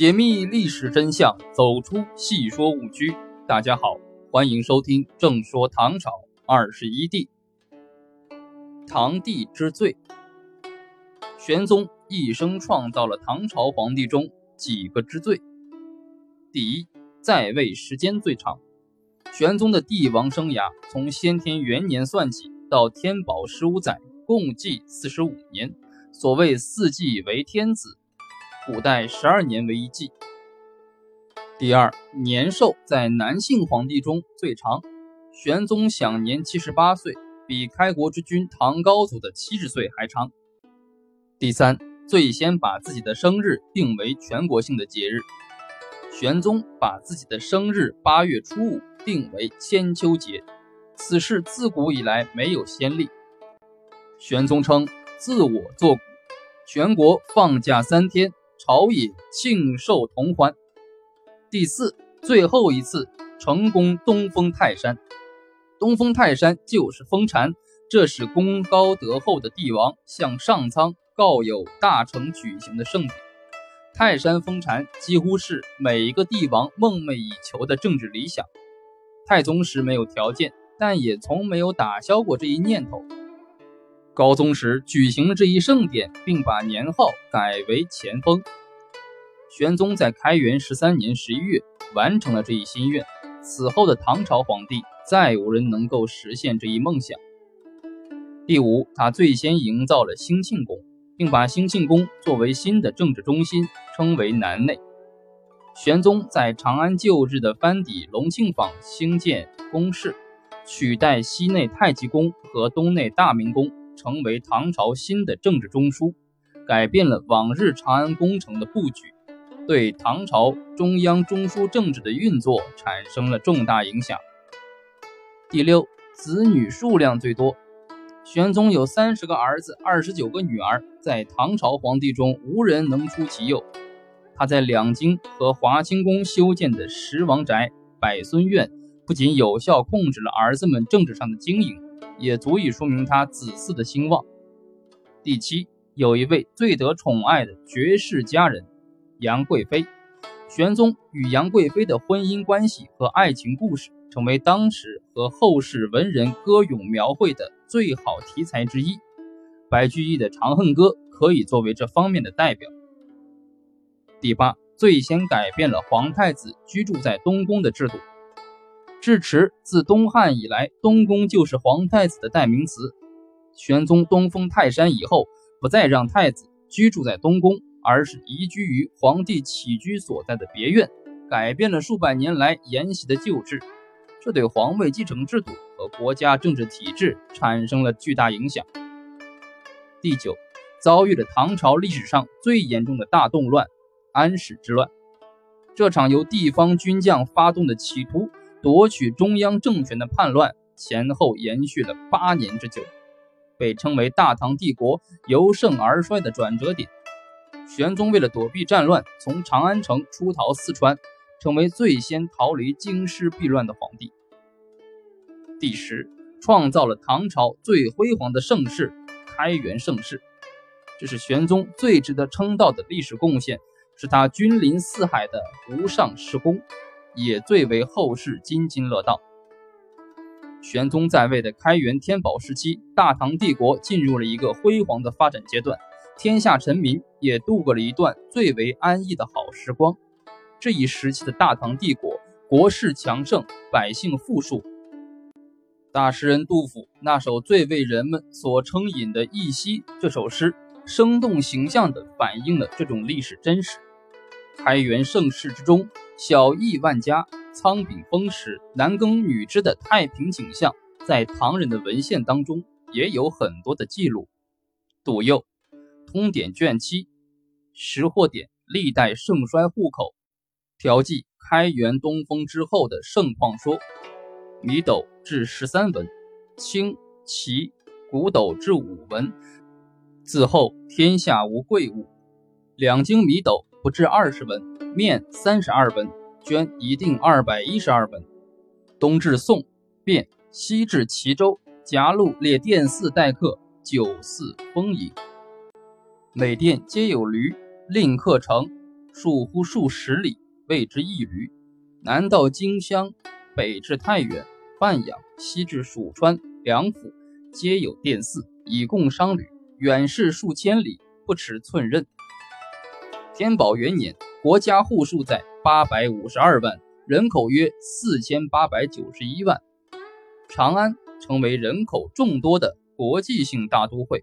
解密历史真相，走出戏说误区。大家好，欢迎收听《正说唐朝二十一帝》。唐帝之最，玄宗一生创造了唐朝皇帝中几个之最。第一，在位时间最长。玄宗的帝王生涯从先天元年算起，到天宝十五载，共计四十五年。所谓四季为天子。古代十二年为一季。第二，年寿在男性皇帝中最长，玄宗享年七十八岁，比开国之君唐高祖的七十岁还长。第三，最先把自己的生日定为全国性的节日，玄宗把自己的生日八月初五定为千秋节，此事自古以来没有先例。玄宗称自我作古，全国放假三天。朝野庆寿同欢。第四，最后一次成功东封泰山。东封泰山就是封禅，这是功高德厚的帝王向上苍告有大成举行的盛典。泰山封禅几乎是每一个帝王梦寐以求的政治理想。太宗时没有条件，但也从没有打消过这一念头。高宗时举行了这一盛典，并把年号改为乾封。玄宗在开元十三年十一月完成了这一心愿，此后的唐朝皇帝再无人能够实现这一梦想。第五，他最先营造了兴庆宫，并把兴庆宫作为新的政治中心，称为南内。玄宗在长安旧制的藩邸隆庆坊兴建宫室，取代西内太极宫和东内大明宫。成为唐朝新的政治中枢，改变了往日长安宫城的布局，对唐朝中央中枢政治的运作产生了重大影响。第六，子女数量最多，玄宗有三十个儿子，二十九个女儿，在唐朝皇帝中无人能出其右。他在两京和华清宫修建的十王宅、百孙院，不仅有效控制了儿子们政治上的经营。也足以说明他子嗣的兴旺。第七，有一位最得宠爱的绝世佳人杨贵妃。玄宗与杨贵妃的婚姻关系和爱情故事，成为当时和后世文人歌咏描绘的最好题材之一。白居易的《长恨歌》可以作为这方面的代表。第八，最先改变了皇太子居住在东宫的制度。至迟自东汉以来，东宫就是皇太子的代名词。玄宗东封泰山以后，不再让太子居住在东宫，而是移居于皇帝起居所在的别院，改变了数百年来沿袭的旧制。这对皇位继承制度和国家政治体制产生了巨大影响。第九，遭遇了唐朝历史上最严重的大动乱——安史之乱。这场由地方军将发动的企图。夺取中央政权的叛乱前后延续了八年之久，被称为大唐帝国由盛而衰的转折点。玄宗为了躲避战乱，从长安城出逃四川，成为最先逃离京师避乱的皇帝。第十，创造了唐朝最辉煌的盛世——开元盛世，这是玄宗最值得称道的历史贡献，是他君临四海的无上时功。也最为后世津津乐道。玄宗在位的开元天宝时期，大唐帝国进入了一个辉煌的发展阶段，天下臣民也度过了一段最为安逸的好时光。这一时期的大唐帝国，国势强盛，百姓富庶。大诗人杜甫那首最为人们所称引的《忆昔》这首诗，生动形象地反映了这种历史真实。开元盛世之中。小邑万家，仓廪丰实，男耕女织的太平景象，在唐人的文献当中也有很多的记录。杜佑《通典》卷七，《识货典》历代盛衰户口，调剂开元东风之后的盛况说。米斗至十三文，清齐古斗至五文。自后天下无贵物，两京米斗不至二十文。面三十二文，绢一定二百一十二文。东至宋，汴；西至齐州，夹路列殿寺待客，酒肆丰盈。每殿皆有驴，令客乘，数乎数十里，谓之一驴。南到荆襄，北至太原、范阳，西至蜀川、梁府，皆有殿寺，以供商旅。远视数千里，不耻寸刃。天宝元年，国家户数在八百五十二万，人口约四千八百九十一万。长安成为人口众多的国际性大都会。